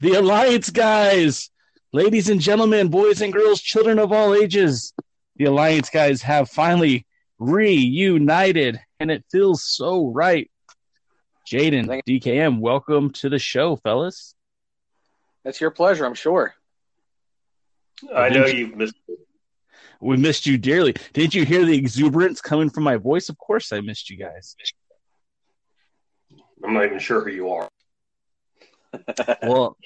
the Alliance guys, ladies and gentlemen, boys and girls, children of all ages, the Alliance guys have finally reunited, and it feels so right. Jaden, DKM, welcome to the show, fellas. That's your pleasure, I'm sure. I know you've missed. We missed you dearly. Did you hear the exuberance coming from my voice? Of course, I missed you guys. I'm not even sure who you are. well,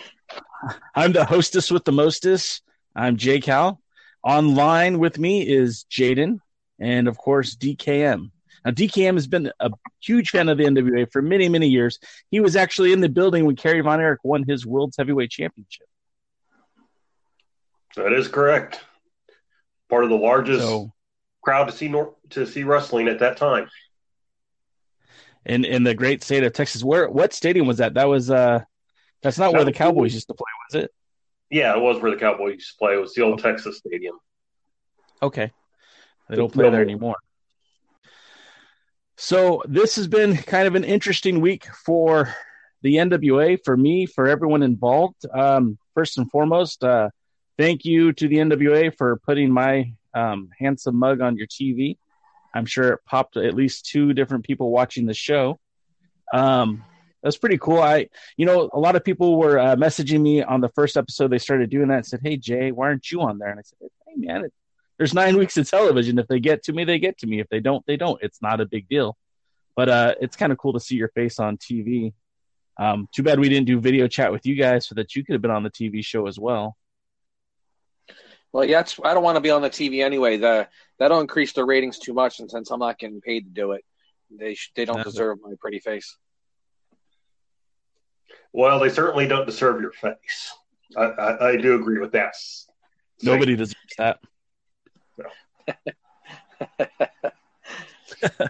I'm the hostess with the mostest. I'm Jay Cal. Online with me is Jaden and, of course, DKM. Now, DKM has been a huge fan of the NWA for many, many years. He was actually in the building when Kerry Von Erich won his World's Heavyweight Championship. That is correct. Part of the largest so, crowd to see nor- to see wrestling at that time. In in the great state of Texas, where what stadium was that? That was uh, that's not where the Cowboys used to play, was it? Yeah, it was where the Cowboys used to play. It was the old okay. Texas Stadium. Okay, they don't play there anymore. So this has been kind of an interesting week for the NWA, for me, for everyone involved. Um, first and foremost, uh, thank you to the NWA for putting my um, handsome mug on your TV. I'm sure it popped at least two different people watching the show. Um, that's pretty cool. I, you know, a lot of people were uh, messaging me on the first episode. They started doing that and said, "Hey Jay, why aren't you on there?" And I said, "Hey man, it, there's nine weeks of television. If they get to me, they get to me. If they don't, they don't. It's not a big deal." But uh, it's kind of cool to see your face on TV. Um, too bad we didn't do video chat with you guys so that you could have been on the TV show as well. Well, yeah, I don't want to be on the TV anyway. The that'll increase the ratings too much, and since I'm not getting paid to do it, they sh- they don't deserve my pretty face. Well, they certainly don't deserve your face. I, I, I do agree with that. Nobody deserves that. No.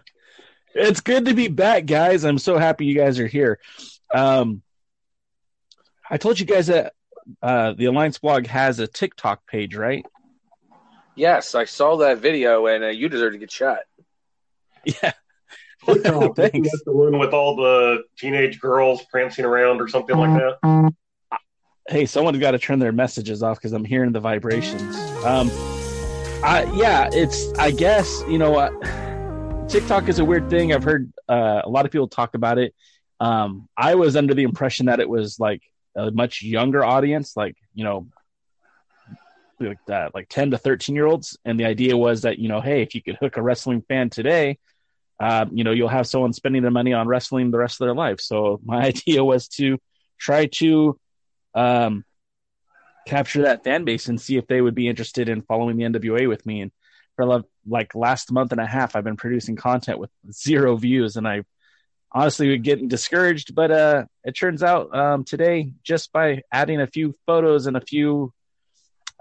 it's good to be back, guys. I'm so happy you guys are here. Um, I told you guys that uh, the Alliance blog has a TikTok page, right? Yes, I saw that video, and uh, you deserve to get shot. Yeah. TikTok, Thanks. the one with all the teenage girls prancing around or something like that. Hey, someone's got to turn their messages off because I'm hearing the vibrations. Um, I, yeah, it's. I guess you know what. TikTok is a weird thing. I've heard uh, a lot of people talk about it. Um, I was under the impression that it was like a much younger audience, like you know, like that, like ten to thirteen year olds. And the idea was that you know, hey, if you could hook a wrestling fan today, uh, you know, you'll have someone spending their money on wrestling the rest of their life. So my idea was to try to um, capture that fan base and see if they would be interested in following the NWA with me. And for like last month and a half, I've been producing content with zero views, and I honestly was getting discouraged. But uh, it turns out um, today, just by adding a few photos and a few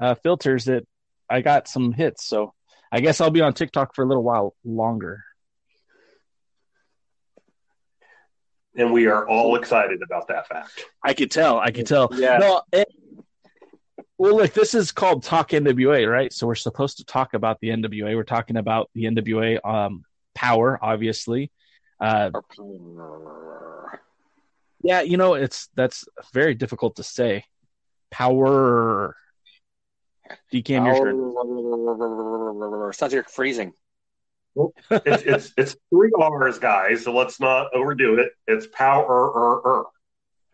uh, filters, that I got some hits. So I guess I'll be on TikTok for a little while longer. And we are all excited about that fact. I could tell. I could tell. Yeah. No, it, well, look, this is called Talk NWA, right? So we're supposed to talk about the NWA. We're talking about the NWA um, power, obviously. Uh, yeah, you know, it's that's very difficult to say. Power. DKM your shirt. Sounds like you're freezing. It's, it's it's three R's, guys. So let's not overdo it. It's power.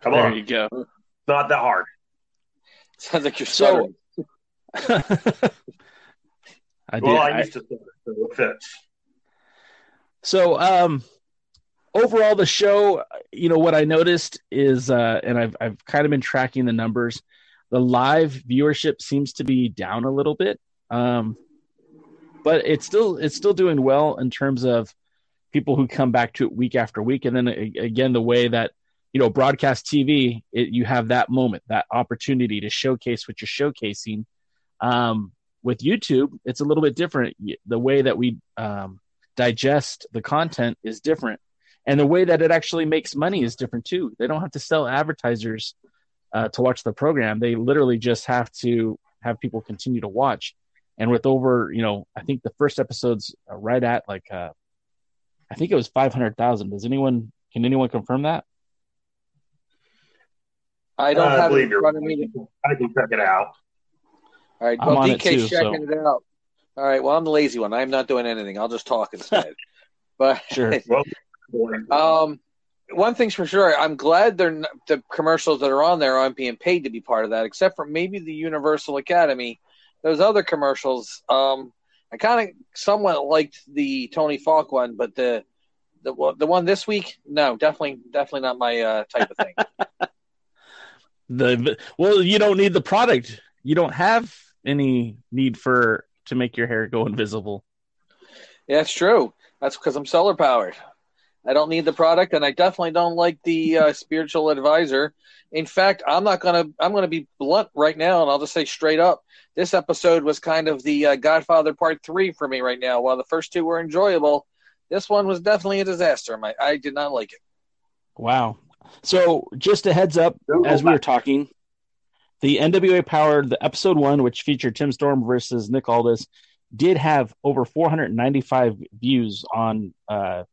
Come there on, you go. It's not that hard. Sounds like you're so. I did, well, I, I used to stutter, so it fits. So, um, overall, the show, you know, what I noticed is, uh, and I've I've kind of been tracking the numbers. The live viewership seems to be down a little bit, um, but it's still it's still doing well in terms of people who come back to it week after week. And then again, the way that you know broadcast TV, it, you have that moment, that opportunity to showcase what you're showcasing. Um, with YouTube, it's a little bit different. The way that we um, digest the content is different and the way that it actually makes money is different too. They don't have to sell advertisers uh, to watch the program. They literally just have to have people continue to watch. And with over, you know, I think the first episode's right at like, uh, I think it was five hundred thousand. Does anyone can anyone confirm that? I don't Uh, have it believe in you're. front of me. I can check it out. All right, I'm well, on it DK's too, checking it out. All right, well, I'm the lazy one. I'm not doing anything. I'll just talk instead. but Sure. um, one thing's for sure, I'm glad they're not, the commercials that are on there aren't being paid to be part of that, except for maybe the Universal Academy. Those other commercials, um, I kind of somewhat liked the Tony Falk one, but the the one- the one this week, no, definitely, definitely not my uh, type of thing. The well, you don't need the product. You don't have any need for to make your hair go invisible. Yeah, it's true. That's because I'm solar powered. I don't need the product, and I definitely don't like the uh, spiritual advisor. In fact, I'm not gonna. I'm gonna be blunt right now, and I'll just say straight up: this episode was kind of the uh, Godfather Part Three for me right now. While the first two were enjoyable, this one was definitely a disaster. My, I did not like it. Wow. So just a heads up, as we were talking, the NWA Power, the episode one, which featured Tim Storm versus Nick Aldis, did have over 495 views on, uh,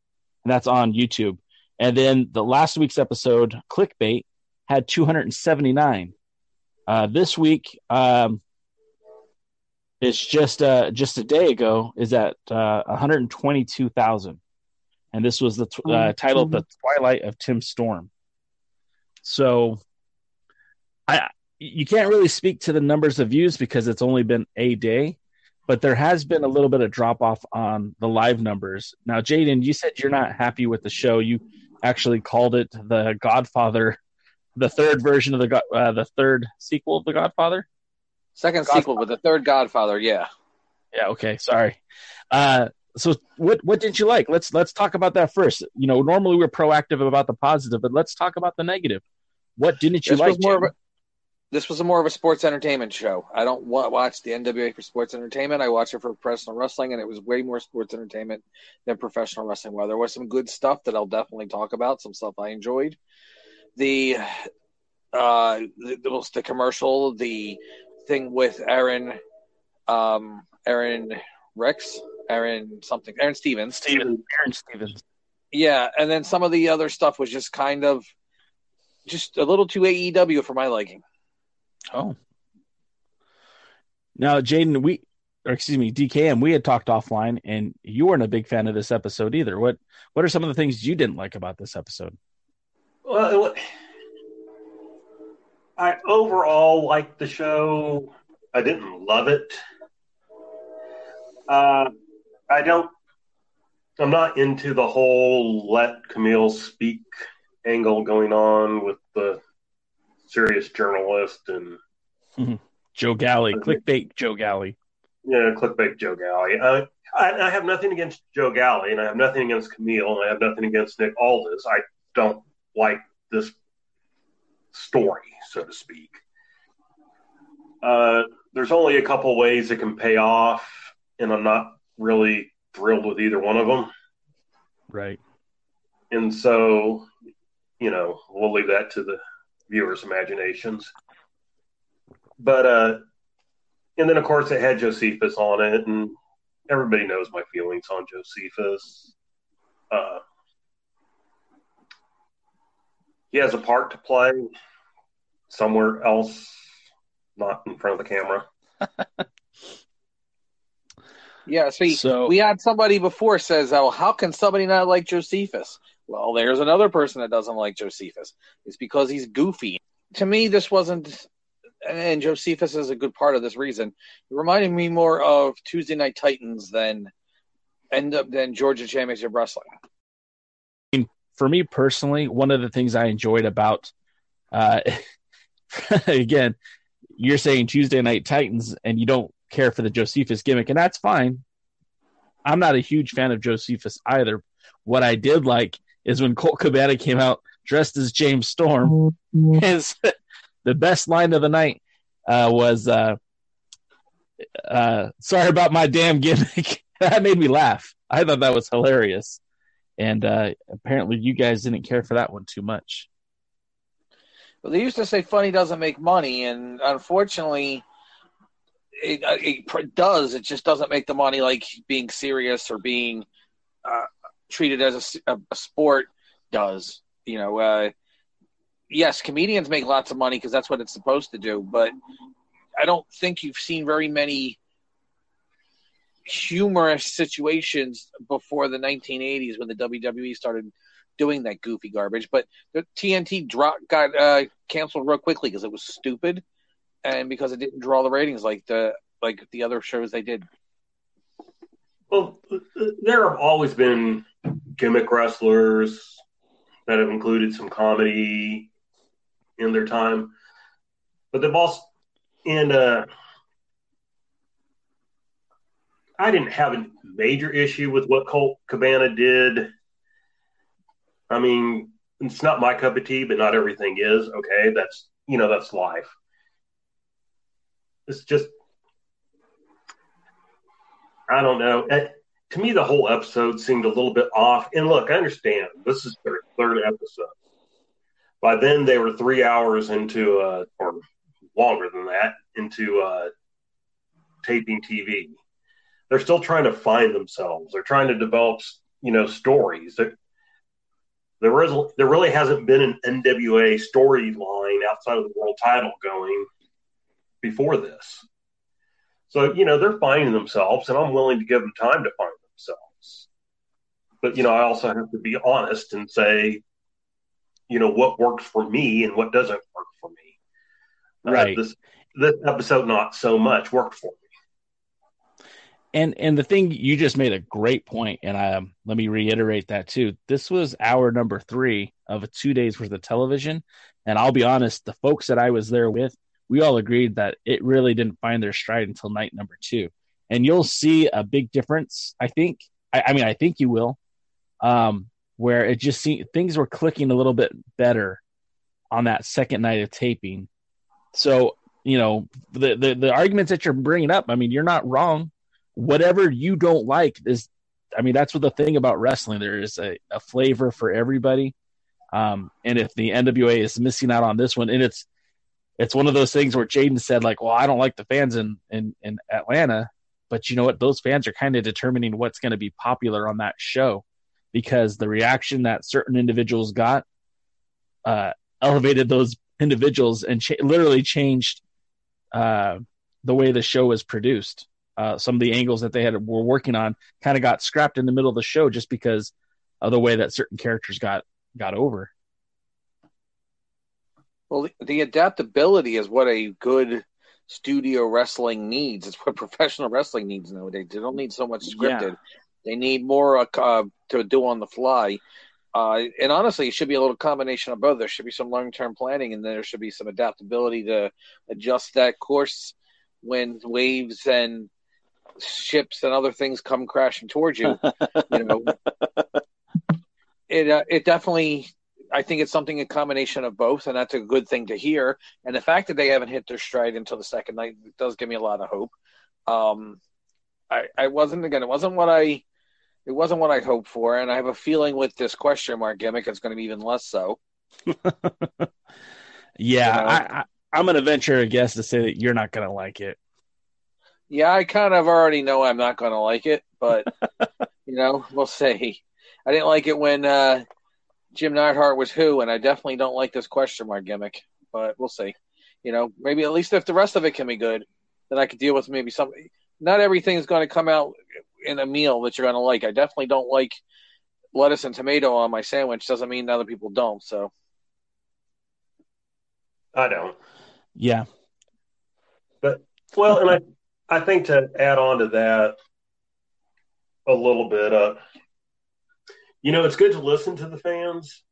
and that's on YouTube. And then the last week's episode, Clickbait, had 279. Uh, this week, um, it's just uh, just a day ago, is at uh, 122,000. And this was the t- uh, titled "The Twilight of Tim Storm." So, I you can't really speak to the numbers of views because it's only been a day, but there has been a little bit of drop off on the live numbers. Now, Jaden, you said you're not happy with the show. You actually called it the Godfather, the third version of the uh, the third sequel of the Godfather. Second Godfather. sequel, but the third Godfather, yeah. Yeah. Okay. Sorry. Uh, so what what did you like? Let's let's talk about that first. You know, normally we're proactive about the positive, but let's talk about the negative. What didn't you This like? was more of Jaden? a this was a more of a sports entertainment show. I don't wa- watch the NWA for sports entertainment. I watch it for professional wrestling, and it was way more sports entertainment than professional wrestling. While there was some good stuff that I'll definitely talk about, some stuff I enjoyed. The uh, the, the, was the commercial, the thing with Aaron, um, Aron Rex, Aaron something, Aron Stevens, Steven, Aron Stevens. yeah, and then some of the other stuff was just kind of just a little too AEW for my liking. Oh. Now, Jaden, we, or excuse me, DKM, we had talked offline, and you weren't a big fan of this episode either. What What are some of the things you didn't like about this episode? Well, it- I overall liked the show. I didn't love it. Uh, I don't. I'm not into the whole let Kamille speak angle going on with the serious journalist and Joe Galli, clickbait Joe Galli. Yeah, clickbait Joe Galli. I, I, I have nothing against Joe Galli, and I have nothing against Kamille, and I have nothing against Nick Aldis. I don't like this story, so to speak. Uh, there's only a couple ways it can pay off, and I'm not really thrilled with either one of them. Right. And so, you know, we'll leave that to the viewers' imaginations. But, uh, and then of course it had Josephus on it, and everybody knows my feelings on Josephus. Uh, he has a part to play somewhere else, not in front of the camera. Yeah, see, So- we had somebody before says, "Oh, how can somebody not like Josephus?" Well, there's another person that doesn't like Josephus. It's because he's goofy. To me, this wasn't, and Josephus is a good part of this reason. It reminded me more of Tuesday Night Titans than end up than Georgia Championship Wrestling. for me personally, one of the things I enjoyed about, uh, again, you're saying Tuesday Night Titans, and you don't care for the Josephus gimmick, and that's fine. I'm not a huge fan of Josephus either. What I did like is when Colt Cabana came out dressed as James Storm. His the best line of the night uh, was, uh, uh, "Sorry about my damn gimmick." that made me laugh. I thought that was hilarious and uh, apparently you guys didn't care for that one too much. Well, they used to say funny doesn't make money, and unfortunately, it, uh, it does. It just doesn't make the money like being serious or being uh, treated as a sport does. You know, yes, comedians make lots of money because that's what it's supposed to do. But I don't think you've seen very many humorous situations before the 1980s when the WWE started doing that goofy garbage. But the TNT drop got uh, canceled real quickly because it was stupid and because it didn't draw the ratings like the like the other shows they did. Well, there have always been gimmick wrestlers that have included some comedy in their time, but they've also and uh, I didn't have a major issue with what Colt Cabana did. I mean, it's not my cup of tea, but not everything is. Okay, that's you know that's life. It's just I don't know. It, to me, the whole episode seemed a little bit off. And look, I understand this is their third episode. By then, they were three hours into, uh, or longer than that, into uh, taping TV. They're still trying to find themselves. They're trying to develop, you know, stories. There, is, there really hasn't been an NWA storyline outside of the world title going before this. So, you know, they're finding themselves, and I'm willing to give them time to find themselves. But, you know, I also have to be honest and say, you know, what works for me and what doesn't work for me. Uh, right. Uh, this, this episode, not so much, worked for me. And and the thing you just made a great point, and um, let me reiterate that too. This was hour number three of a two days worth of television, and I'll be honest, the folks that I was there with, we all agreed that it really didn't find their stride until night number two. And you'll see a big difference. I think. I, I mean, I think you will. Um, where it just seemed things were clicking a little bit better on that second night of taping. So you know the, the the arguments that you're bringing up. I mean, you're not wrong. Whatever you don't like is, I mean, that's what the thing about wrestling. There is a, a flavor for everybody. Um, and if the NWA is missing out on this one, and it's it's one of those things where Jaden said, like, well, I don't like the fans in, in, in Atlanta, but you know what? Those fans are kind of determining what's going to be popular on that show because the reaction that certain individuals got uh, elevated those individuals and cha- literally changed uh, the way the show was produced. Uh, some of the angles that they had were working on kind of got scrapped in the middle of the show just because of the way that certain characters got got over. Well, the adaptability is what a good studio wrestling needs. It's what professional wrestling needs nowadays. They don't need so much scripted. Yeah. They need more uh, uh, to do on the fly. Uh, and honestly, it should be a little combination of both. There should be some long term planning, and there should be some adaptability to adjust that course when waves and ships and other things come crashing towards you. you know, it uh, it definitely I think it's something a combination of both, and that's a good thing to hear. And the fact that they haven't hit their stride until the second night does give me a lot of hope. Um, I, I wasn't again, it wasn't what I, it wasn't what I hoped for, and I have a feeling with this question mark gimmick, it's going to be even less so. yeah, you know? I, I, am going to venture a guess to say that you're not going to like it. Yeah, I kind of already know I'm not going to like it, but you know, we'll see. I didn't like it when uh, Jim Neidhart was who, and I definitely don't like this question mark gimmick. But we'll see. You know, maybe at least if the rest of it can be good, then I could deal with maybe something. Not everything is going to come out in a meal that you're going to like. I definitely don't like lettuce and tomato on my sandwich. Doesn't mean other people don't. So I don't. Yeah. But well, and I I think to add on to that a little bit, uh, you know, it's good to listen to the fans.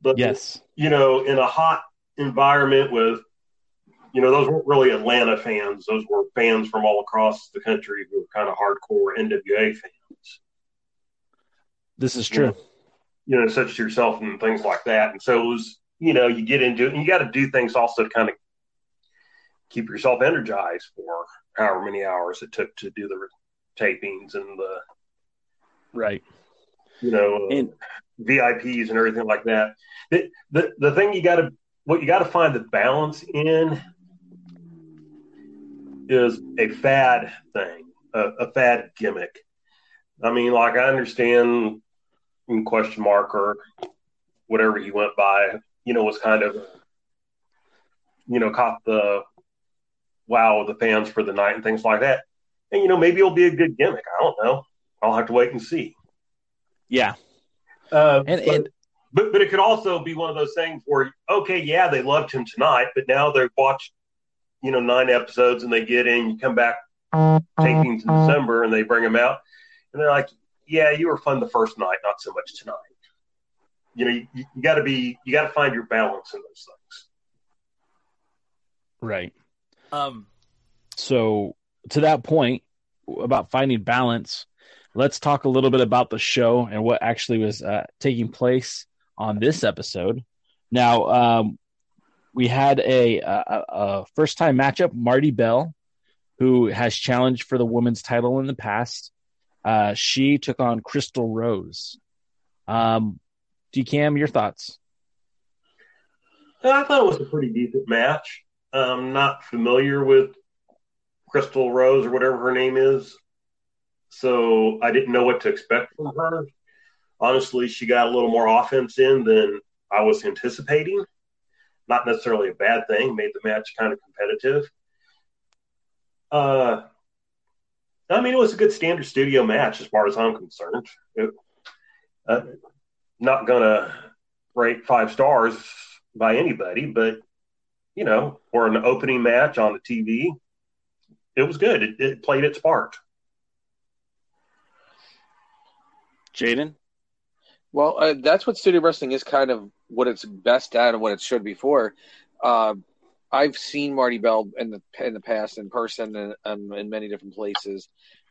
But yes, you know, in a hot environment with, you know, those weren't really Atlanta fans. Those were fans from all across the country who were kind of hardcore NWA fans. This is true. You know, you know such as yourself and things like that. And so it was, you know, you get into it and you got to do things also to kind of keep yourself energized for however many hours it took to do the tapings and the right you know, uh, and, VIPs and everything like that. The, the, the thing you got to, what you got to find the balance in is a fad thing, a, a, fad gimmick. I mean, like I understand question mark or whatever he went by you know, was kind of, you know, caught the wow of the fans for the night and things like that. And, you know, maybe it'll be a good gimmick. I don't know. I'll have to wait and see. Yeah. Uh, and, but, and but, but it could also be one of those things where, okay, yeah, they loved him tonight, but now they've watched, you know, nine episodes and they get in, you come back tapings in December and they bring them out and they're like, yeah, you were fun the first night, not so much tonight. You know, you, you got to be, you got to find your balance in those things. Right. Um. So to that point about finding balance, let's talk a little bit about the show and what actually was uh, taking place on this episode. Now, um, we had a, a, a first time matchup, Marti Belle, who has challenged for the women's title in the past. Uh, she took on Crystal Rose. Um, DKM, your thoughts? I thought it was a pretty decent match. I'm not familiar with Crystal Rose or whatever her name is, so I didn't know what to expect from her. Honestly, she got a little more offense in than I was anticipating. Not necessarily a bad thing, made the match kind of competitive. Uh, I mean, it was a good standard studio match as far as I'm concerned. It, uh, not gonna rate five stars by anybody, but you know, for an opening match on the TV, it was good. It, it played its part. Jaden, well, uh, that's what studio wrestling is kind of what it's best at and what it should be for. Uh, I've seen Marti Belle in the in the past in person and, and in many different places,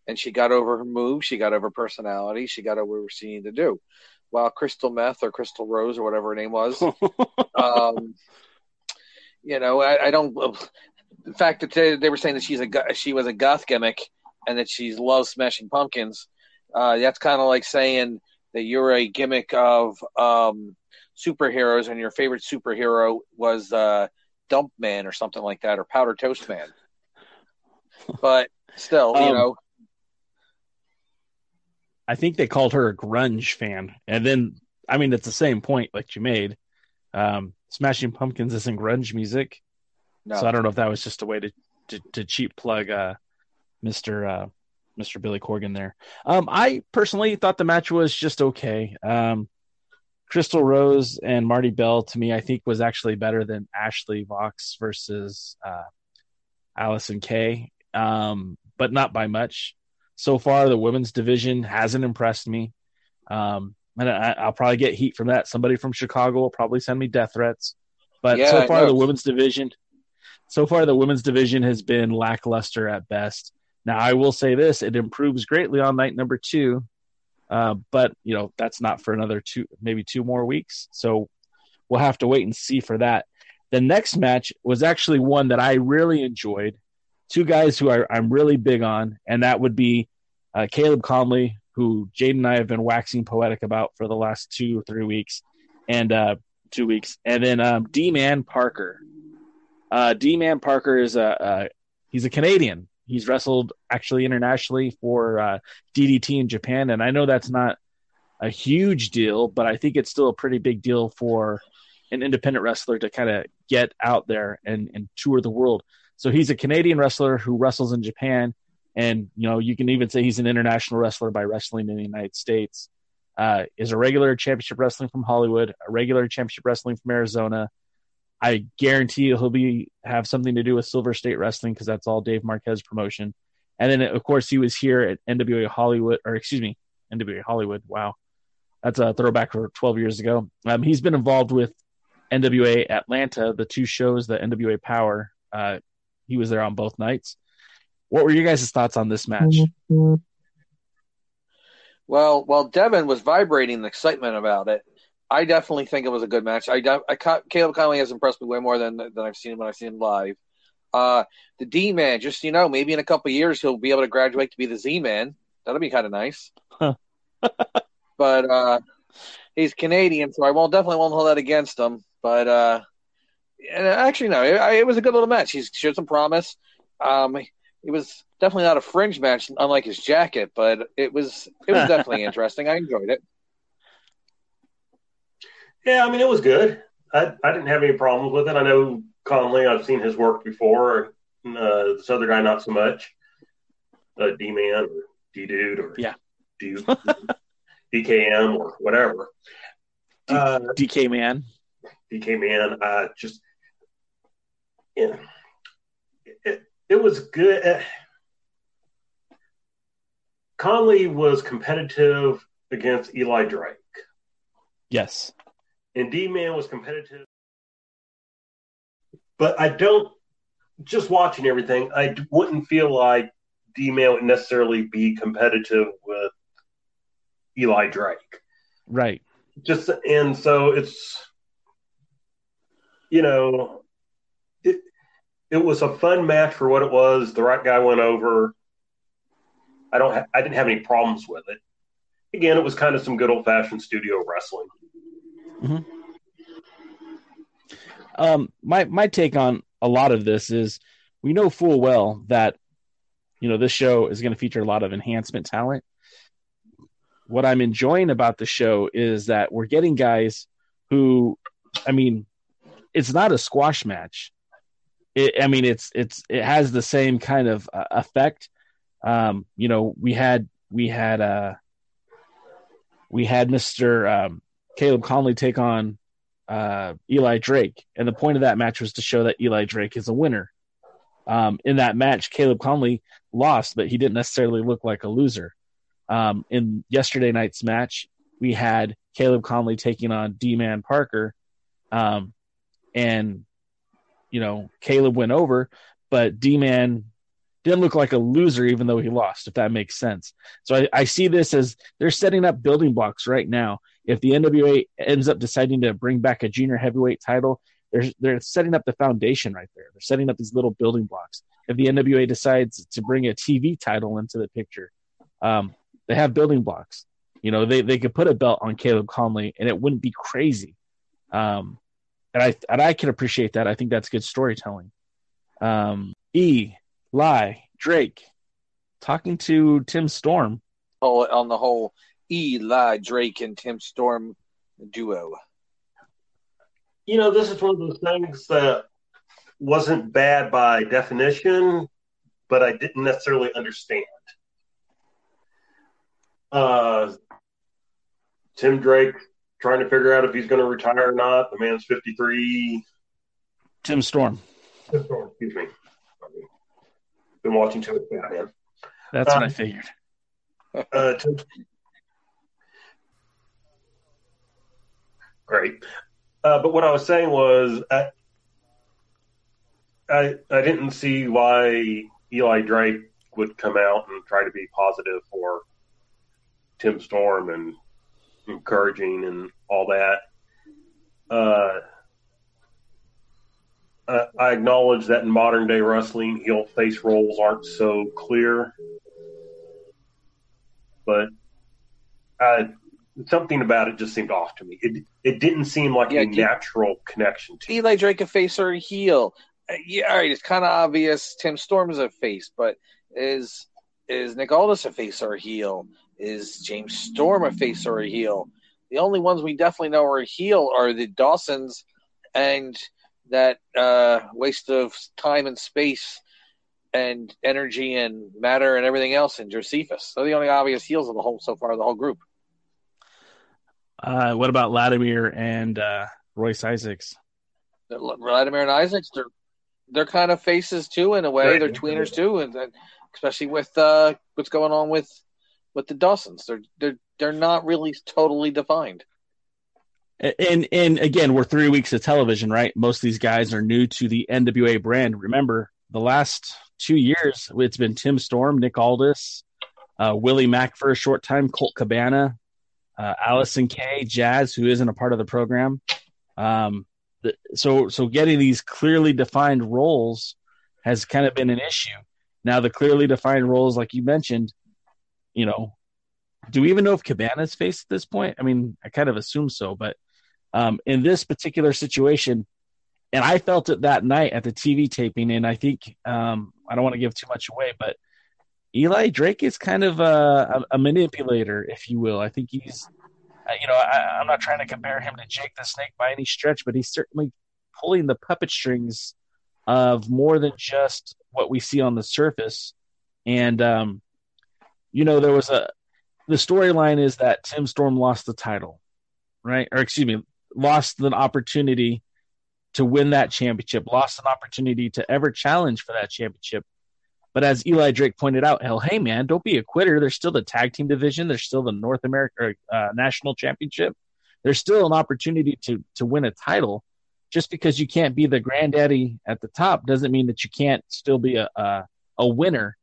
and she got over her move, she got over personality, she got over what she needed to do. While Crystal Meth or Crystal Rose or whatever her name was, um, you know, I, I, don't. The fact that they, they, were saying that she's a she was a goth gimmick and that she loves Smashing Pumpkins, uh, that's kind of like saying that you're a gimmick of um, superheroes and your favorite superhero was uh, Dump Man or something like that or Powder Toast Man. But still, um, you know, I think they called her a grunge fan, and then I mean it's the same point like you made. Um, Smashing Pumpkins isn't grunge music, no. so I don't know if that was just a way to to, to cheap plug uh, Mister uh, Mister Billy Corgan there. Um, I personally thought the match was just okay. Um, Crystal Rose and Marti Belle to me, I think was actually better than Ashley Vox versus uh, Allysin Kay, um, but not by much so far the women's division hasn't impressed me. Um, and I, will probably get heat from that. Somebody from Chicago will probably send me death threats. But yeah, so far the women's division, so far the women's division has been lackluster at best. Now I will say this: it improves greatly on night number two, uh, but you know that's not for another two, maybe two more weeks. So we'll have to wait and see for that. The next match was actually one that I really enjoyed two guys who I, am really big on, and that would be uh, Caleb Konley, who Jade and I have been waxing poetic about for the last two or three weeks, and uh, two weeks, and then um, D Man Parker. Uh, D Man Parker is a he's a Canadian. He's wrestled actually internationally for uh, DDT in Japan, and I know that's not a huge deal, but I think it's still a pretty big deal for an independent wrestler to kind of get out there and, and tour the world. So he's a Canadian wrestler who wrestles in Japan, and you know you can even say he's an international wrestler by wrestling in the United States. Uh, is a regular championship wrestling from Hollywood, a regular championship wrestling from Arizona. I guarantee he'll be have something to do with Silver State Wrestling because that's all Dave Marquez promotion. And then of course he was here at NWA Hollywood, or excuse me, NWA Hollywood. Wow, that's a throwback for 12 years ago. Um, he's been involved with NWA Atlanta, the two shows, the NWA Power, uh, he was there on both nights. What were your guys' thoughts on this match? Well, while Devin was vibrating the excitement about it, I definitely think it was a good match. I, I Caleb Konley has impressed me way more than than I've seen him when I've seen him live. Uh, the D man, just you know, maybe in a couple years he'll be able to graduate to be the Z man. That'll be kind of nice. but uh, he's Canadian, so I won't definitely won't hold that against him. But uh, and actually, no, it, it, was a good little match. He showed some promise. Um, it was definitely not a fringe match, unlike his jacket, but it was it was definitely interesting. I enjoyed it. Yeah, I mean, it was good. I, I didn't have any problems with it. I know Konley. I've seen his work before. Uh, this other guy, not so much. Uh, D Man or D Dude or yeah, D, DKM or whatever. D- uh, DK Man. DK Man. Uh, just yeah, it, it was good. Uh, Konley was competitive against Eli Drake. Yes. And D Man was competitive. But I don't, just watching everything, I wouldn't feel like D Man would necessarily be competitive with Eli Drake. Right. Just, and so it's, you know, it, it was a fun match for what it was. The right guy went over. I don't. Ha- I didn't have any problems with it. Again, it was kind of some good old fashioned studio wrestling. Mm-hmm. Um, my my take on a lot of this is we know full well that you know this show is going to feature a lot of enhancement talent. What I'm enjoying about the show is that we're getting guys who, I mean, it's not a squash match. It, I mean, it's it's it has the same kind of uh, effect um, you know, we had we had uh, we had Mister um, Caleb Konley take on uh, Eli Drake, and the point of that match was to show that Eli Drake is a winner. Um, in that match, Caleb Konley lost, but he didn't necessarily look like a loser. Um, in yesterday night's match, we had Caleb Konley taking on D Man Parker, um, and you know Caleb went over, but D Man didn't look like a loser even though he lost, if that makes sense. So I, I, see this as they're setting up building blocks right now. If the NWA ends up deciding to bring back a junior heavyweight title, they're they're setting up the foundation right there. They're setting up these little building blocks. If the NWA decides to bring a TV title into the picture, um, they have building blocks. You know, they they could put a belt on Caleb Konley and it wouldn't be crazy. Um, and I and I can appreciate that. I think that's good storytelling. Um, e Lie, Drake, talking to Tim Storm. Oh, on the whole Eli Drake and Tim Storm duo. You know, this is one of those things that wasn't bad by definition, but I didn't necessarily understand. Uh, Tim Drake trying to figure out if he's going to retire or not. The man's 53. Tim Storm. Tim Storm, excuse me been watching too much Batman. That's what I um, figured. Uh, to, great. Uh, but what I was saying was, I, I, I didn't see why Eli Drake would come out and try to be positive for Tim Storm and encouraging and all that. Uh, uh, I acknowledge that in modern day wrestling, heel face roles aren't so clear, but uh, something about it just seemed off to me. It it didn't seem like yeah, a natural connection to Eli Drake a face or a heel. Uh, yeah, all right, it's kind of obvious. Tim Storm is a face, but is is Nick Aldis a face or a heel? Is James Storm a face or a heel? The only ones we definitely know are a heel are the Dawsons and that uh, waste of time and space and energy and matter and everything else in Josephus. They're the only obvious heels of the whole so far, the whole group. Uh, what about Latimer and uh, Royce Isaacs? Latimer and Isaacs, they're they're kind of faces too in a way. Right. They're tweeners too, and, and especially with uh, what's going on with with the Dawsons, they're they're they're not really totally defined and and again, we're three weeks of television, right? Most of these guys are new to the NWA brand. Remember, the last two years, it's been Tim Storm, Nick Aldis, uh, Willie Mack for a short time, Colt Cabana, uh, Allysin Kay, Jazz, who isn't a part of the program. Um, the, so so getting these clearly defined roles has kind of been an issue. Now the clearly defined roles, like you mentioned, you know, do we even know if Cabana's faced at this point? I mean, I kind of assume so, but um, in this particular situation, and I felt it that night at the TV taping, and I think um, I don't want to give too much away, but Eli Drake is kind of a, a, manipulator, if you will. I think he's uh, you know, I, I'm not trying to compare him to Jake the Snake by any stretch, but he's certainly pulling the puppet strings of more than just what we see on the surface. And, um, you know, there was a, the storyline is that Tim Storm lost the title, right? Or excuse me, lost an opportunity to win that championship, lost an opportunity to ever challenge for that championship. But as Eli Drake pointed out, hell, hey man, don't be a quitter. There's still the tag team division. There's still the North America uh, National Championship. There's still an opportunity to to win a title. Just because you can't be the granddaddy at the top doesn't mean that you can't still be a a, a winner.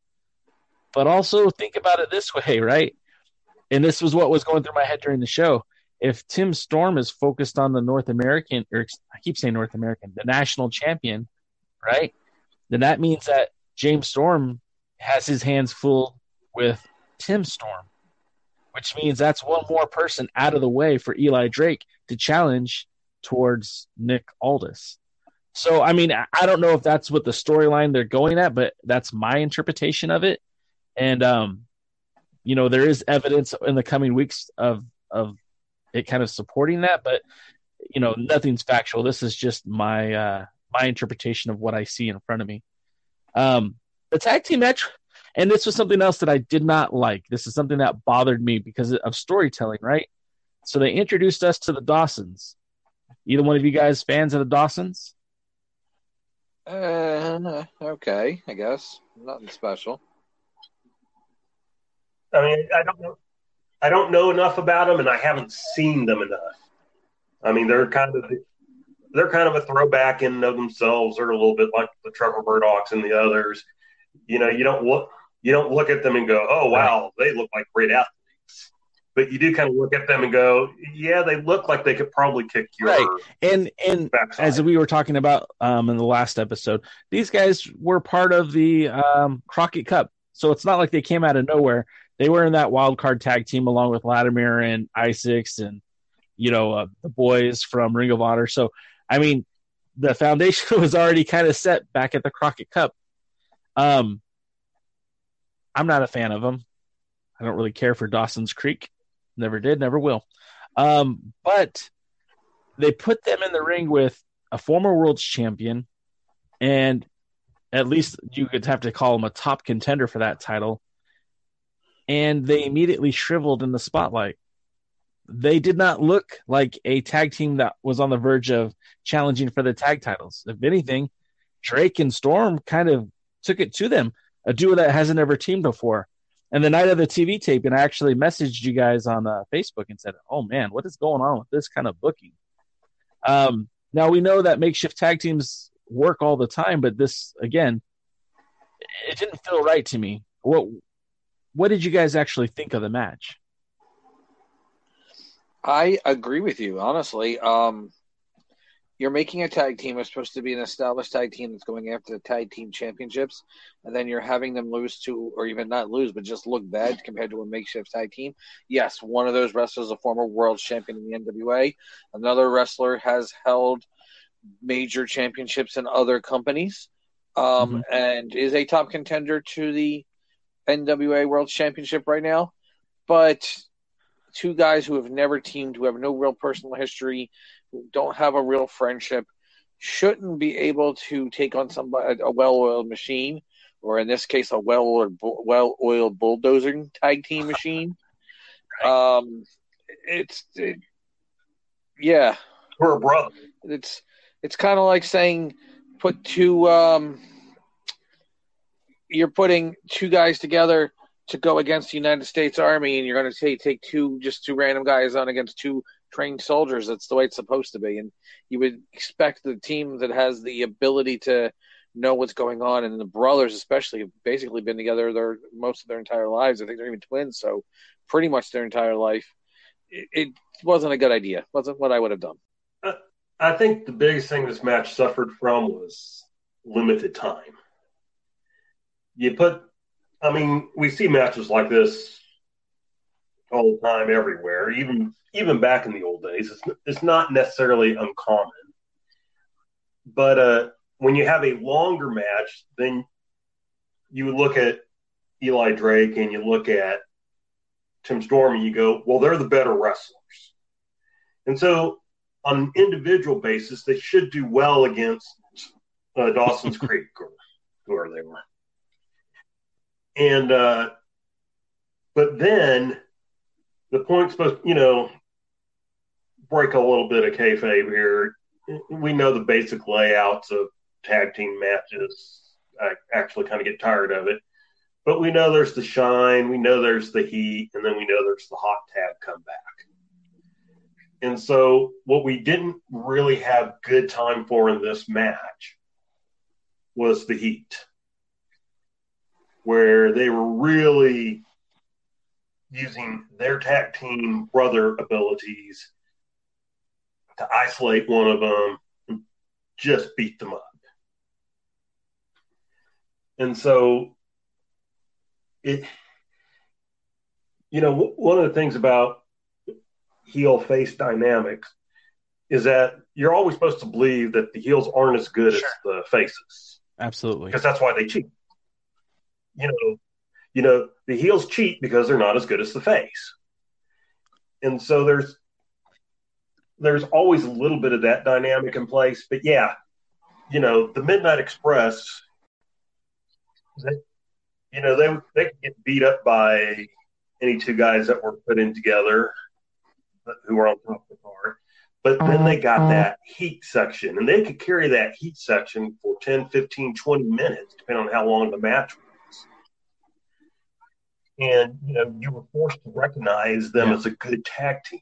But also think about it this way, right? And this was what was going through my head during the show. If Tim Storm is focused on the North American, or I keep saying North American, the national champion, right? Then that means that James Storm has his hands full with Tim Storm, which means that's one more person out of the way for Eli Drake to challenge towards Nick Aldis. So, I mean, I don't know if that's what the storyline they're going at, but that's my interpretation of it. And, um, you know, there is evidence in the coming weeks of, of it kind of supporting that, but, you know, nothing's factual. This is just my, uh, my interpretation of what I see in front of me. Um, the tag team match, and this was something else that I did not like. This is something that bothered me because of storytelling, right? So they introduced us to the Dawsons. Either one of you guys fans of the Dawsons? Uh, okay, I guess nothing special. I mean, I don't know. I don't know enough about them, and I haven't seen them enough. I mean, they're kind of they're kind of a throwback in of themselves. They're a little bit like the Trevor Murdocks and the others. You know, you don't look you don't look at them and go, "Oh wow, they look like great athletes." But you do kind of look at them and go, "Yeah, they look like they could probably kick you." Right, and and backside. as we were talking about um, in the last episode, these guys were part of the um, Crockett Cup, so it's not like they came out of nowhere. They were in that wild card tag team along with Latimer and Isaacs and you know uh, the boys from Ring of Honor. So I mean, the foundation was already kind of set back at the Crockett Cup. Um, I'm not a fan of them. I don't really care for Dawson's Creek. Never did, never will. Um, but they put them in the ring with a former world champion, and at least you could have to call him a top contender for that title. And they immediately shriveled in the spotlight they did not look like a tag team that was on the verge of challenging for the tag titles. If anything, Drake and Storm kind of took it to them, a duo that hasn't ever teamed before. And the night of the TV tape, and I actually messaged you guys on uh, Facebook and said, "Oh man, what is going on with this kind of booking?" Um, now we know that makeshift tag teams work all the time, but this again, it didn't feel right to me. What what did you guys actually think of the match? I agree with you, honestly. Um, you're making a tag team. It's supposed to be an established tag team that's going after the tag team championships, and then you're having them lose to, or even not lose, but just look bad compared to a makeshift tag team. Yes, one of those wrestlers is a former world champion in the NWA. Another wrestler has held major championships in other companies, um, mm-hmm. and is a top contender to the NWA World Championship right now. But two guys who have never teamed, who have no real personal history, who don't have a real friendship, shouldn't be able to take on somebody a well-oiled machine, or in this case, a well-oiled, well-oiled bulldozing tag team machine. Um, it's it, yeah, we're a brother. It's it's kind of like saying put two um, you're putting two guys together to go against the United States Army and you're going to say take two just two random guys on against two trained soldiers. That's the way it's supposed to be, and you would expect the team that has the ability to know what's going on, and the brothers especially have basically been together their most of their entire lives. I think they're even twins, so pretty much their entire life. It, it wasn't a good idea. wasn't what I would have done. Uh, I think the biggest thing this match suffered from was limited time. You put I mean, we see matches like this all the time everywhere, even even back in the old days. It's it's not necessarily uncommon, but uh, when you have a longer match, then you look at Eli Drake and you look at Tim Storm and you go, well, they're the better wrestlers. And so, on an individual basis, they should do well against uh, Dawson's Creek or whoever they were. And, uh, but then the point's supposed, you know, break a little bit of kayfabe here. We know the basic layouts of tag team matches. I actually kind of get tired of it. But we know there's the shine, we know there's the heat, and then we know there's the hot tag comeback. And so, what we didn't really have good time for in this match was the heat, where they were really using their tag team brother abilities to isolate one of them and just beat them up. And so it, you know, one of the things about heel face dynamics is that you're always supposed to believe that the heels aren't as good sure. as the faces. Absolutely. Because that's why they cheat. You know, you know, the heels cheat because they're not as good as the face. And so there's there's always a little bit of that dynamic in place. But yeah, you know, the Midnight Express, they, you know, they they could get beat up by any two guys that were put in together who were on top of the card. But then they got uh-huh. that heat section, and they could carry that heat section for 10, 15, 20 minutes, depending on how long the match was. And, you know, you were forced to recognize them yeah. as a good tag team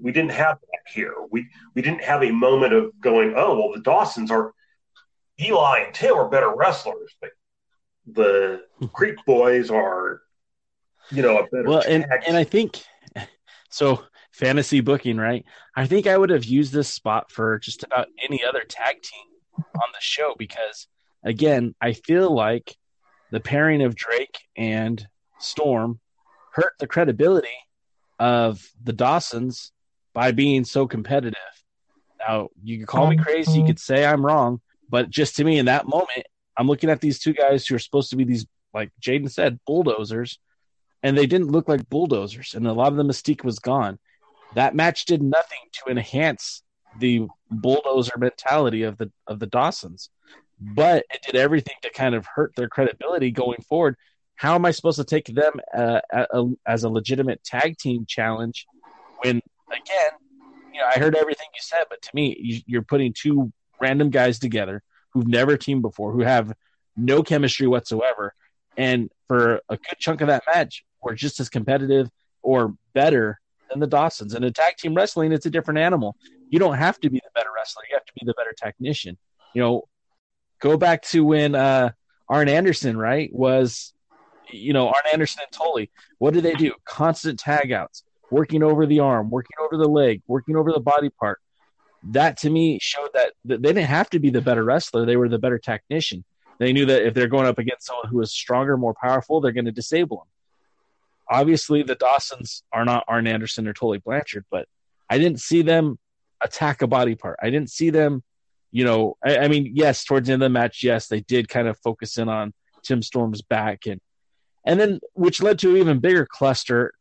we didn't have that here. We we didn't have a moment of going, oh well, the Dawsons are Eli and Tim are better wrestlers, but the Creek Boys are, you know, a better. Well, and and I think so. Fantasy booking, right? I think I would have used this spot for just about any other tag team on the show because, again, I feel like the pairing of Drake and Storm hurt the credibility of the Dawsons by being so competitive. Now, you could call me uh-huh. crazy, you could say I'm wrong, but just to me in that moment, I'm looking at these two guys who are supposed to be these, like Jaden said, bulldozers, and they didn't look like bulldozers, and a lot of the mystique was gone. That match did nothing to enhance the bulldozer mentality of the of the Dawsons, but it did everything to kind of hurt their credibility going forward. How am I supposed to take them uh, as a legitimate tag team challenge when again, you know, I heard everything you said, but to me, you're putting two random guys together who've never teamed before, who have no chemistry whatsoever, and for a good chunk of that match, were just as competitive or better than the Dawsons. And in tag team wrestling, it's a different animal. You don't have to be the better wrestler; you have to be the better technician. You know, go back to when uh, Arn Anderson, right, was you know, Arn Anderson and Tully. What did they do? Constant tag outs working over the arm, working over the leg, working over the body part. That to me showed that they didn't have to be the better wrestler; they were the better technician. They knew that if they're going up against someone who is stronger, more powerful, they're going to disable them. Obviously, the Dawsons are not Arn Anderson or Tully Blanchard, but I didn't see them attack a body part. I didn't see them, you know. I, I mean, yes, towards the end of the match, yes, they did kind of focus in on Tim Storm's back and and then which led to even bigger cluster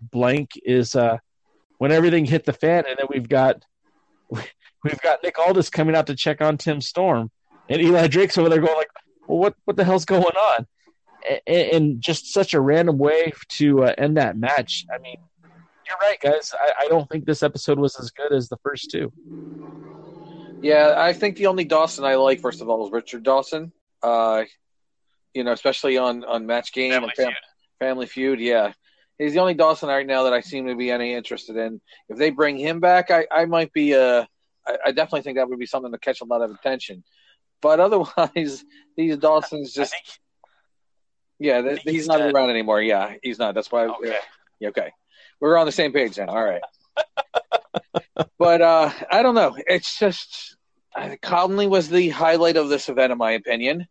blank is uh, when everything hit the fan, and then we've got we've got Nick Aldis coming out to check on Tim Storm, and Eli Drake's over there going like, "Well, what what the hell's going on?" And, and just such a random way to uh, end that match. I mean, you're right, guys. I, I don't think this episode was as good as the first two. Yeah, I think the only Dawson I like, first of all, is Richard Dawson. Uh, you know, especially on on Match Game Family and Fam- Feud. Family Feud. Yeah, he's the only Dawson right now that I seem to be any interested in. If they bring him back, I, I might be. Uh, I, I definitely think that would be something to catch a lot of attention. But otherwise, these Dawsons just. think, yeah, he's, he's, not dead. around anymore. Yeah, he's not. That's why. Okay. Yeah, okay. We're on the same page now. All right. but uh, I don't know. It's just uh, Konley was the highlight of this event, in my opinion.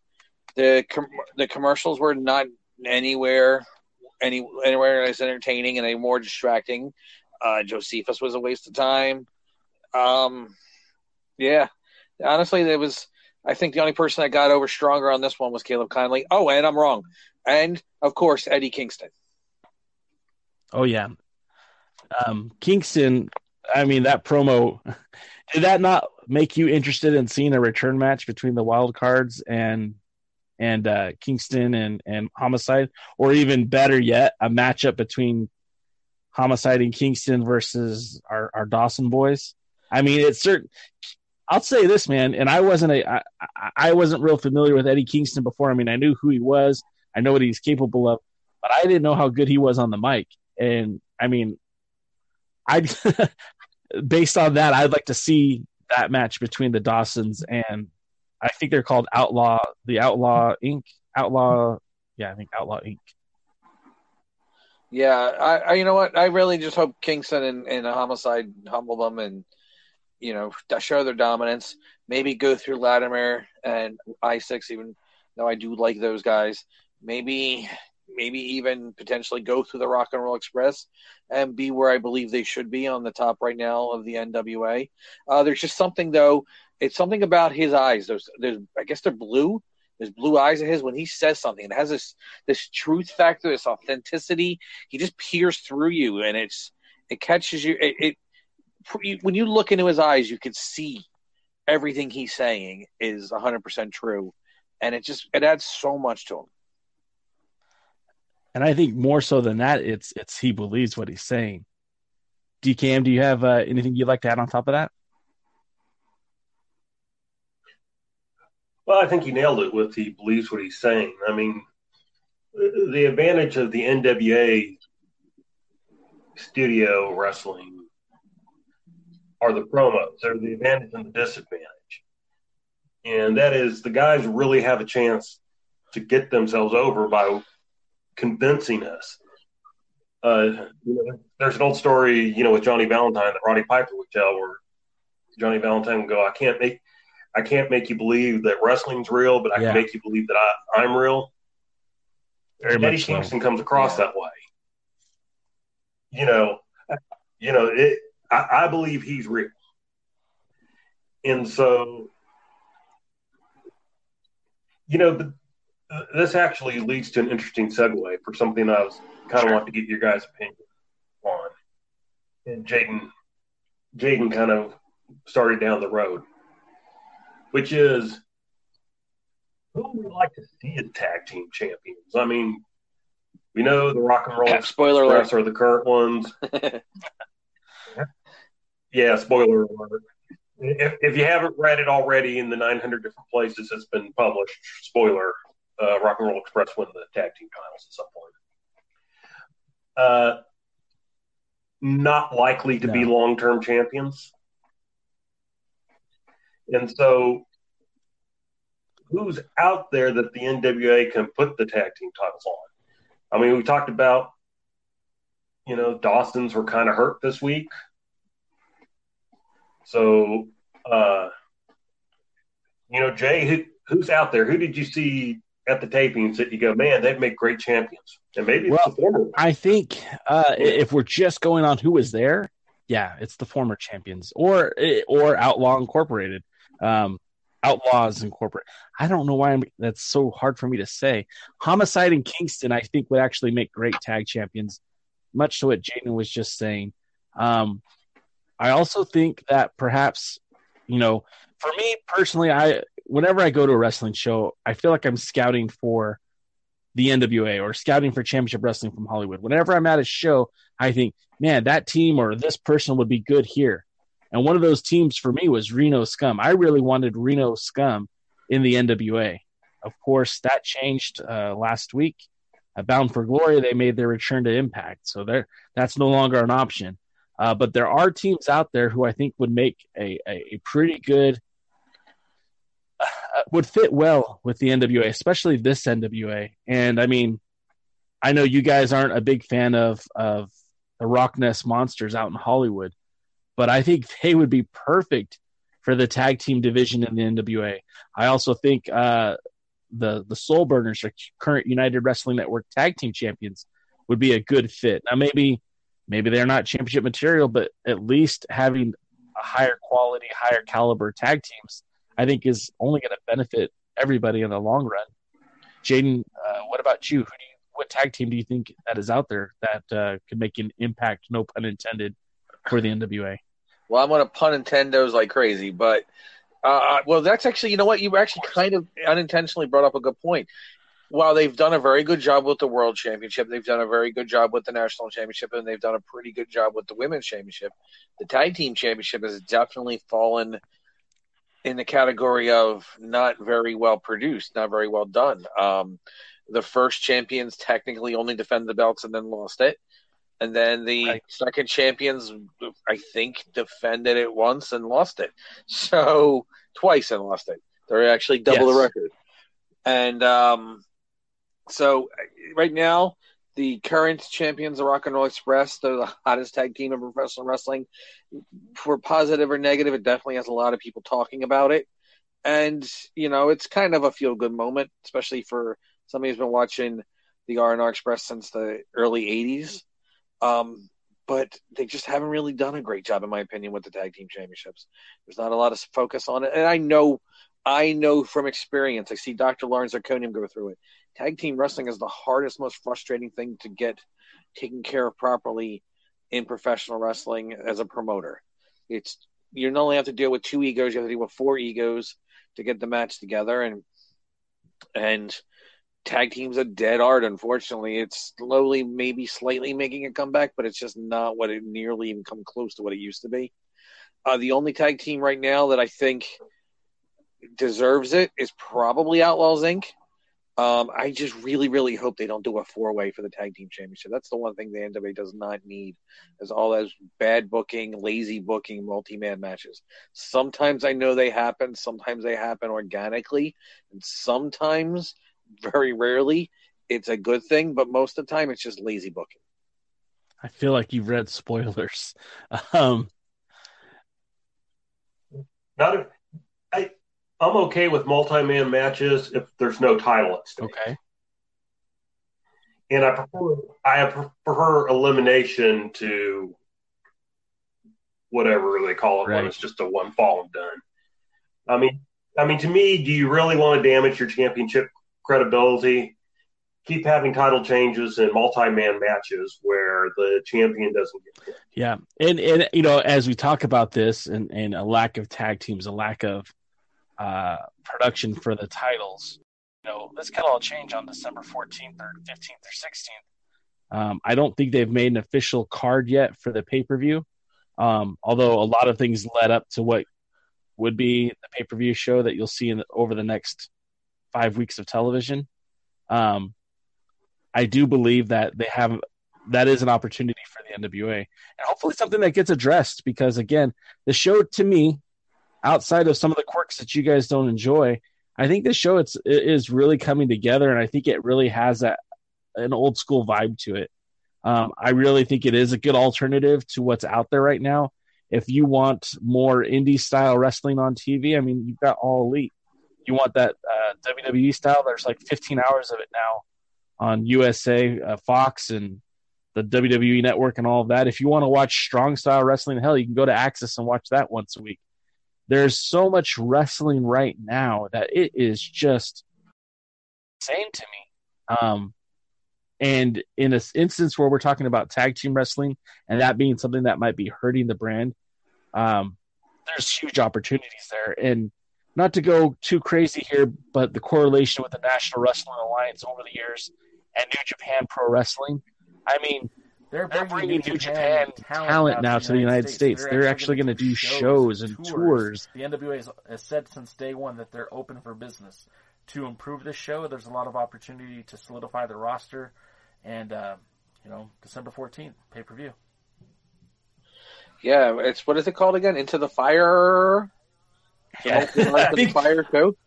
The com- the commercials were not anywhere any anywhere as entertaining and any more distracting. Uh, Josephus was a waste of time. Um, yeah, honestly, it was. I think the only person that got over stronger on this one was Caleb Konley. Oh, and I'm wrong. And of course, Eddie Kingston. Oh yeah, um, Kingston. I mean, that promo did that not make you interested in seeing a return match between the Wild Cards and and uh, Kingston and and Homicide, or even better yet, a matchup between Homicide and Kingston versus our, our Dawson boys? I mean, it's certain. I'll say this, man, and I wasn't a I, I wasn't real familiar with Eddie Kingston before. I mean, I knew who he was, I know what he's capable of, but I didn't know how good he was on the mic. And I mean, I based on that, I'd like to see that match between the Dawsons and I think they're called Outlaw, the Outlaw Inc. Outlaw, yeah, I think Outlaw Inc. Yeah, I, I you know what? I really just hope Kingston and, and Homicide humble them and you know show their dominance. Maybe go through Latimer and Isaacs, even though I do like those guys. Maybe maybe even potentially go through the Rock and Roll Express and be where I believe they should be on the top right now of the NWA. Uh, there's just something though. It's something about his eyes. There's, there's, I guess they're blue. There's blue eyes of his when he says something. It has this, this truth factor, this authenticity. He just peers through you, and it's, it catches you. It, it when you look into his eyes, you can see everything he's saying is 100% true, and it just, it adds so much to him and I think more so than that, it's it's he believes what he's saying. DKM, do you have uh, anything you'd like to add on top of that? Well, I think he nailed it with he believes what he's saying. I mean, the advantage of the NWA studio wrestling are the promos. They're the advantage and the disadvantage. And that is the guys really have a chance to get themselves over by convincing us. Uh, you know, there's an old story, you know, with Johnny Valentine that Roddy Piper would tell, where Johnny Valentine would go, "I can't make, I can't make you believe that wrestling's real, but I yeah. can make you believe that I, I'm real." Very Eddie Kingston so. comes across yeah. that way. You know, you know, it, I, I believe he's real, and so, you know, the this actually leads to an interesting segue for something I was kind of want to get your guys' opinion on. And Jaden, Jaden kind of started down the road, which is who would like to see as tag team champions? I mean, we know the Rock and Roll yeah, spoiler alert are the current ones. yeah, spoiler alert. If, if you haven't read it already in the 900 different places it's been published, spoiler, uh, Rock and Roll Express win the tag team titles at some point. Uh, not likely to no. be long term champions. And so, who's out there that the NWA can put the tag team titles on? I mean, we talked about, you know, Dawson's were kind of hurt this week. So, uh, you know, Jay, who, who's out there? Who did you see at the tapings that you go, man, they'd make great champions. And maybe well, it's the former. I think uh, if we're just going on who was there, yeah, it's the former champions or or Outlaw Incorporated, um, Outlaws corporate. I don't know why I'm, that's so hard for me to say. Homicide and Kingston, I think, would actually make great tag champions. Much to what Jaden was just saying. Um, I also think that perhaps, you know, for me personally, I whenever I go to a wrestling show, I feel like I'm scouting for the NWA or scouting for championship wrestling from Hollywood. Whenever I'm at a show, I think, man, that team or this person would be good here. And one of those teams for me was Reno Scum. I really wanted Reno Scum in the NWA. Of course, that changed uh, last week. At Bound for Glory, they made their return to Impact, so there that's no longer an option. Uh, but there are teams out there who I think would make a, a, a pretty good uh, would fit well with the NWA, especially this NWA. And I mean, I know you guys aren't a big fan of of the Rock Nes Monsters out in Hollywood, but I think they would be perfect for the tag team division in the NWA. I also think uh, the the Soul Burners, or current United Wrestling Network tag team champions, would be a good fit. Now, maybe maybe they're not championship material, but at least having a higher quality, higher caliber tag teams I think is only going to benefit everybody in the long run. Jaden, uh, what about you? Who do you? What tag team do you think that is out there that uh, could make an impact? No pun intended for the NWA. Well, I'm going to pun Nintendo's like crazy, but uh, well, that's actually you know what you actually kind of unintentionally brought up a good point. While they've done a very good job with the World Championship, they've done a very good job with the National Championship, and they've done a pretty good job with the Women's Championship. The Tag Team Championship has definitely fallen in the category of not very well produced, not very well done. Um, the first champions technically only defended the belts and then lost it. And then the right. second champions, I think, defended it once and lost it. So twice and lost it. They're actually double yes. the record. And um, so right now, the current champions, the Rock and Roll Express, they're the hottest tag team in professional wrestling. For positive or negative, it definitely has a lot of people talking about it. And, you know, it's kind of a feel good moment, especially for somebody who's been watching the R&R Express since the early 80s. Um, but they just haven't really done a great job, in my opinion, with the tag team championships. There's not a lot of focus on it, and I know, I know from experience. I see Dr. Lawrence Zirconium go through it. Tag team wrestling is the hardest, most frustrating thing to get taken care of properly in professional wrestling as a promoter. It's you not only have to deal with two egos, you have to deal with four egos to get the match together, and and tag team's a dead art. Unfortunately, it's slowly, maybe slightly making a comeback, but it's just not what it nearly even come close to what it used to be. Uh, the only tag team right now that I think deserves it is probably Outlaws Inc. Um, I just really, really hope they don't do a four way for the tag team championship. That's the one thing the NWA does not need, is all those bad booking, lazy booking, multi man matches. Sometimes I know they happen, sometimes they happen organically, and sometimes very rarely it's a good thing, but most of the time it's just lazy booking. I feel like you've read spoilers. Um, Not if, I, I'm okay with multi-man matches if there's no title at stake. Okay. And I prefer I prefer elimination to whatever they call it right. when it's just a one fall and done. I mean, I mean, to me, do you really want to damage your championship credibility. Keep having title changes and multi-man matches where the champion doesn't get hit. Yeah, and and you know as we talk about this and and a lack of tag teams, a lack of uh, production for the titles, you know this could all change on December fourteenth or fifteenth or sixteenth. Um, I don't think they've made an official card yet for the pay per view. Um, although a lot of things led up to what would be the pay per view show that you'll see in the, over the next five weeks of television. Um, I do believe that they have that is an opportunity for the NWA, and hopefully something that gets addressed. Because again, the show to me, outside of some of the quirks that you guys don't enjoy, I think the show it's it is really coming together, and I think it really has that an old school vibe to it. Um, I really think it is a good alternative to what's out there right now. If you want more indie style wrestling on TV, I mean, you've got All Elite you want that uh, WWE style, there's like 15 hours of it now on USA, uh, Fox, and the WWE Network and all of that. If you want to watch strong style wrestling, hell, you can go to AXS and watch that once a week. There's so much wrestling right now that it is just insane to me. Um, and in an instance where we're talking about tag team wrestling and that being something that might be hurting the brand, um, there's huge opportunities there. And not to go too crazy here, but the correlation with the National Wrestling Alliance over the years and New Japan Pro Wrestling. I mean, they're bringing, they're bringing New, New Japan, Japan talent, now to the United States. States. They're, they're, actually going to do shows, and tours. tours. The NWA has said since day one that they're open for business. To improve this show, there's a lot of opportunity to solidify the roster, and uh, you know, December 14th, pay per view. Yeah, it's what is it called again? Into the Fire. Yeah. I think, fire too?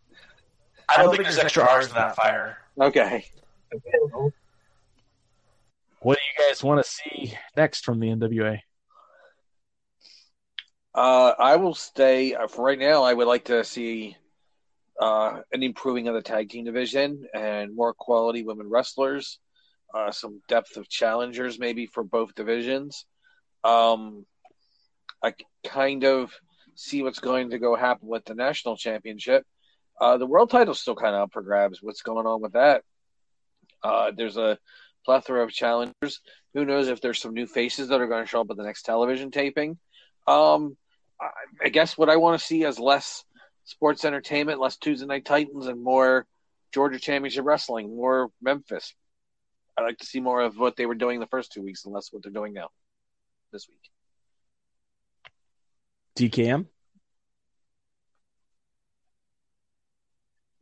I don't, think, there's extra R's in that fire. Okay. What do you guys want to see next from the NWA? Uh, I will stay uh, for right now. I would like to see uh, an improving of the tag team division and more quality women wrestlers, uh, some depth of challengers maybe for both divisions. Um, I kind of see what's going to go happen with the national championship. Uh, the world title's still kind of up for grabs. What's going on with that? Uh, there's a plethora of challengers. Who knows if there's some new faces that are going to show up at the next television taping? Um, I guess what I want to see is less sports entertainment, less Tuesday Night Titans, and more Georgia Championship Wrestling, more Memphis. I like to see more of what they were doing the first two weeks and less what they're doing now this week. DKM.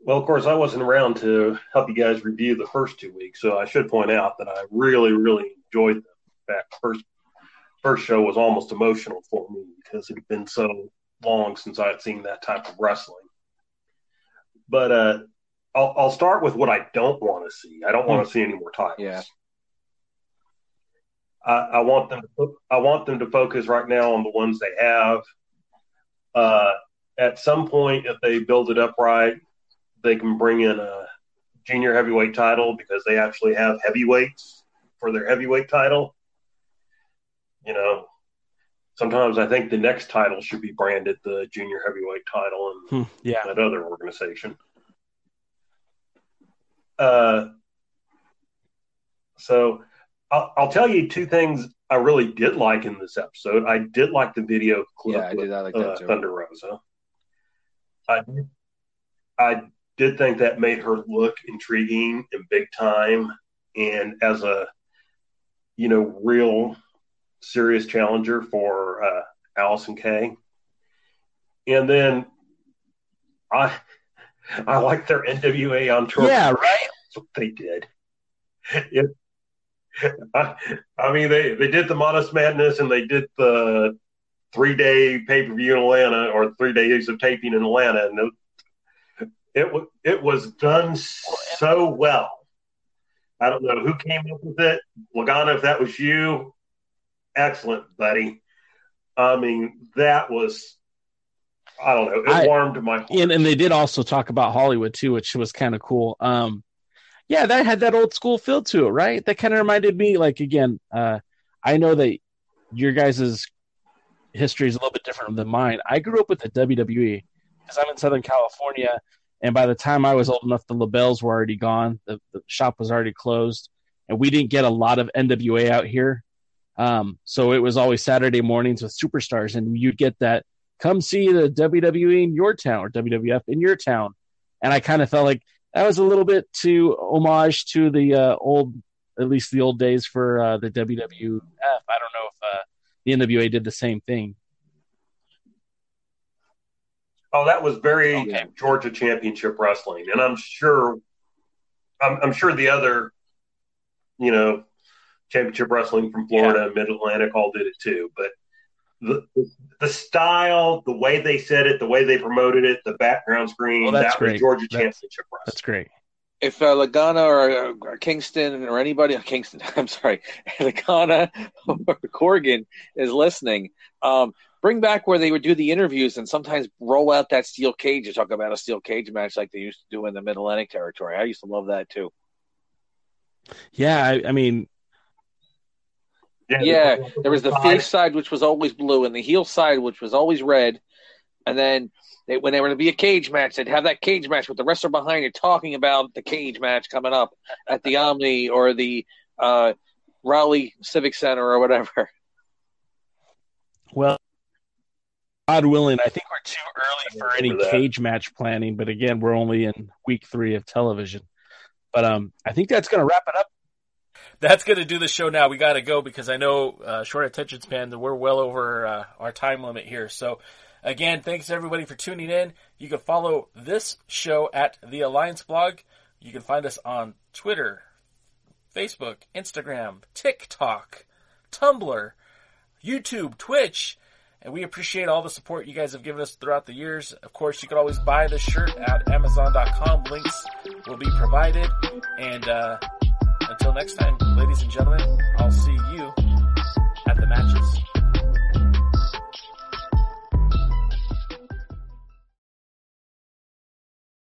Well, of course, I wasn't around to help you guys review the first two weeks, so I should point out that I really, really enjoyed them. In fact, first first show was almost emotional for me because it had been so long since I had seen that type of wrestling. But uh, I'll, I'll start with what I don't want to see. I don't want to see any more titles. Yeah. I, I want them. To, I want them to focus right now on the ones they have. Uh, at some point, if they build it up right, they can bring in a junior heavyweight title because they actually have heavyweights for their heavyweight title. You know, sometimes I think the next title should be branded the junior heavyweight title in Hmm, yeah. that other organization. Uh, so I'll, I'll tell you two things I really did like in this episode. I did like the video clip Yeah, I with did. I like uh, that too. Thunder Rosa. I I did think that made her look intriguing and big time, and as a you know real serious challenger for uh, Allysin Kay. And then I I like their NWA on tour. Yeah, right. That's what they did. It, I, I mean, they, they did the Modest Madness and they did the three day pay per view in Atlanta or three days of taping in Atlanta, and it, it was it was done so well. I don't know who came up with it, Lagana. If that was you, excellent, buddy. I mean, that was I don't know. It I- warmed my heart. And and they did also talk about Hollywood too, which was kind of cool. Um, yeah, that had that old school feel to it, right? That kind of reminded me, like again, uh, I know that your guys' history is a little bit different than mine. I grew up with the WWE because I'm in Southern California, and by the time I was old enough, the labels were already gone. The, the shop was already closed, and we didn't get a lot of NWA out here. Um, so it was always Saturday mornings with superstars, and you'd get that come see the WWE in your town or WWF in your town. And I kind of felt like that was a little bit too homage to the uh, old, at least the old days for uh, the WWF. I don't know if uh, the NWA did the same thing. Oh, that was very Okay. Georgia Championship Wrestling, and I'm sure, I'm, I'm sure the other, you know, Championship Wrestling from Florida and Mid Atlantic all did it too. But the the style, the way they said it, the way they promoted it, the background screen, that's that was great. Georgia That's- Championship Wrestling. That's great. if uh, Lagana or, or Kingston or anybody, Kingston, I'm sorry, Lagana or Corgan is listening, um, bring back where they would do the interviews and sometimes roll out that steel cage to talk about a steel cage match like they used to do in the Mid Atlantic territory. I used to love that too. Yeah, I, I mean, Yeah, there was the face side, which was always blue, and the heel side, which was always red. And then they, when they were to be a cage match, they'd have that cage match with the wrestler behind it talking about the cage match coming up at the Omni or the uh, Raleigh Civic Center or whatever. well, God willing, I think we're too early for any Remember that. cage match planning. But again, we're only in week three of television. But um, I think that's going to wrap it up. That's going to do the show now. We got to go because I know uh, short attention span. that We're well over uh, our time limit here. So, again, thanks everybody for tuning in. You can follow this show at the Alliance Blog. You can find us on Twitter, Facebook, Instagram, TikTok, Tumblr, YouTube, Twitch. And we appreciate all the support you guys have given us throughout the years. Of course, you can always buy the shirt at Amazon.com. Links will be provided. And uh, until next time, ladies and gentlemen, I'll see you at the matches.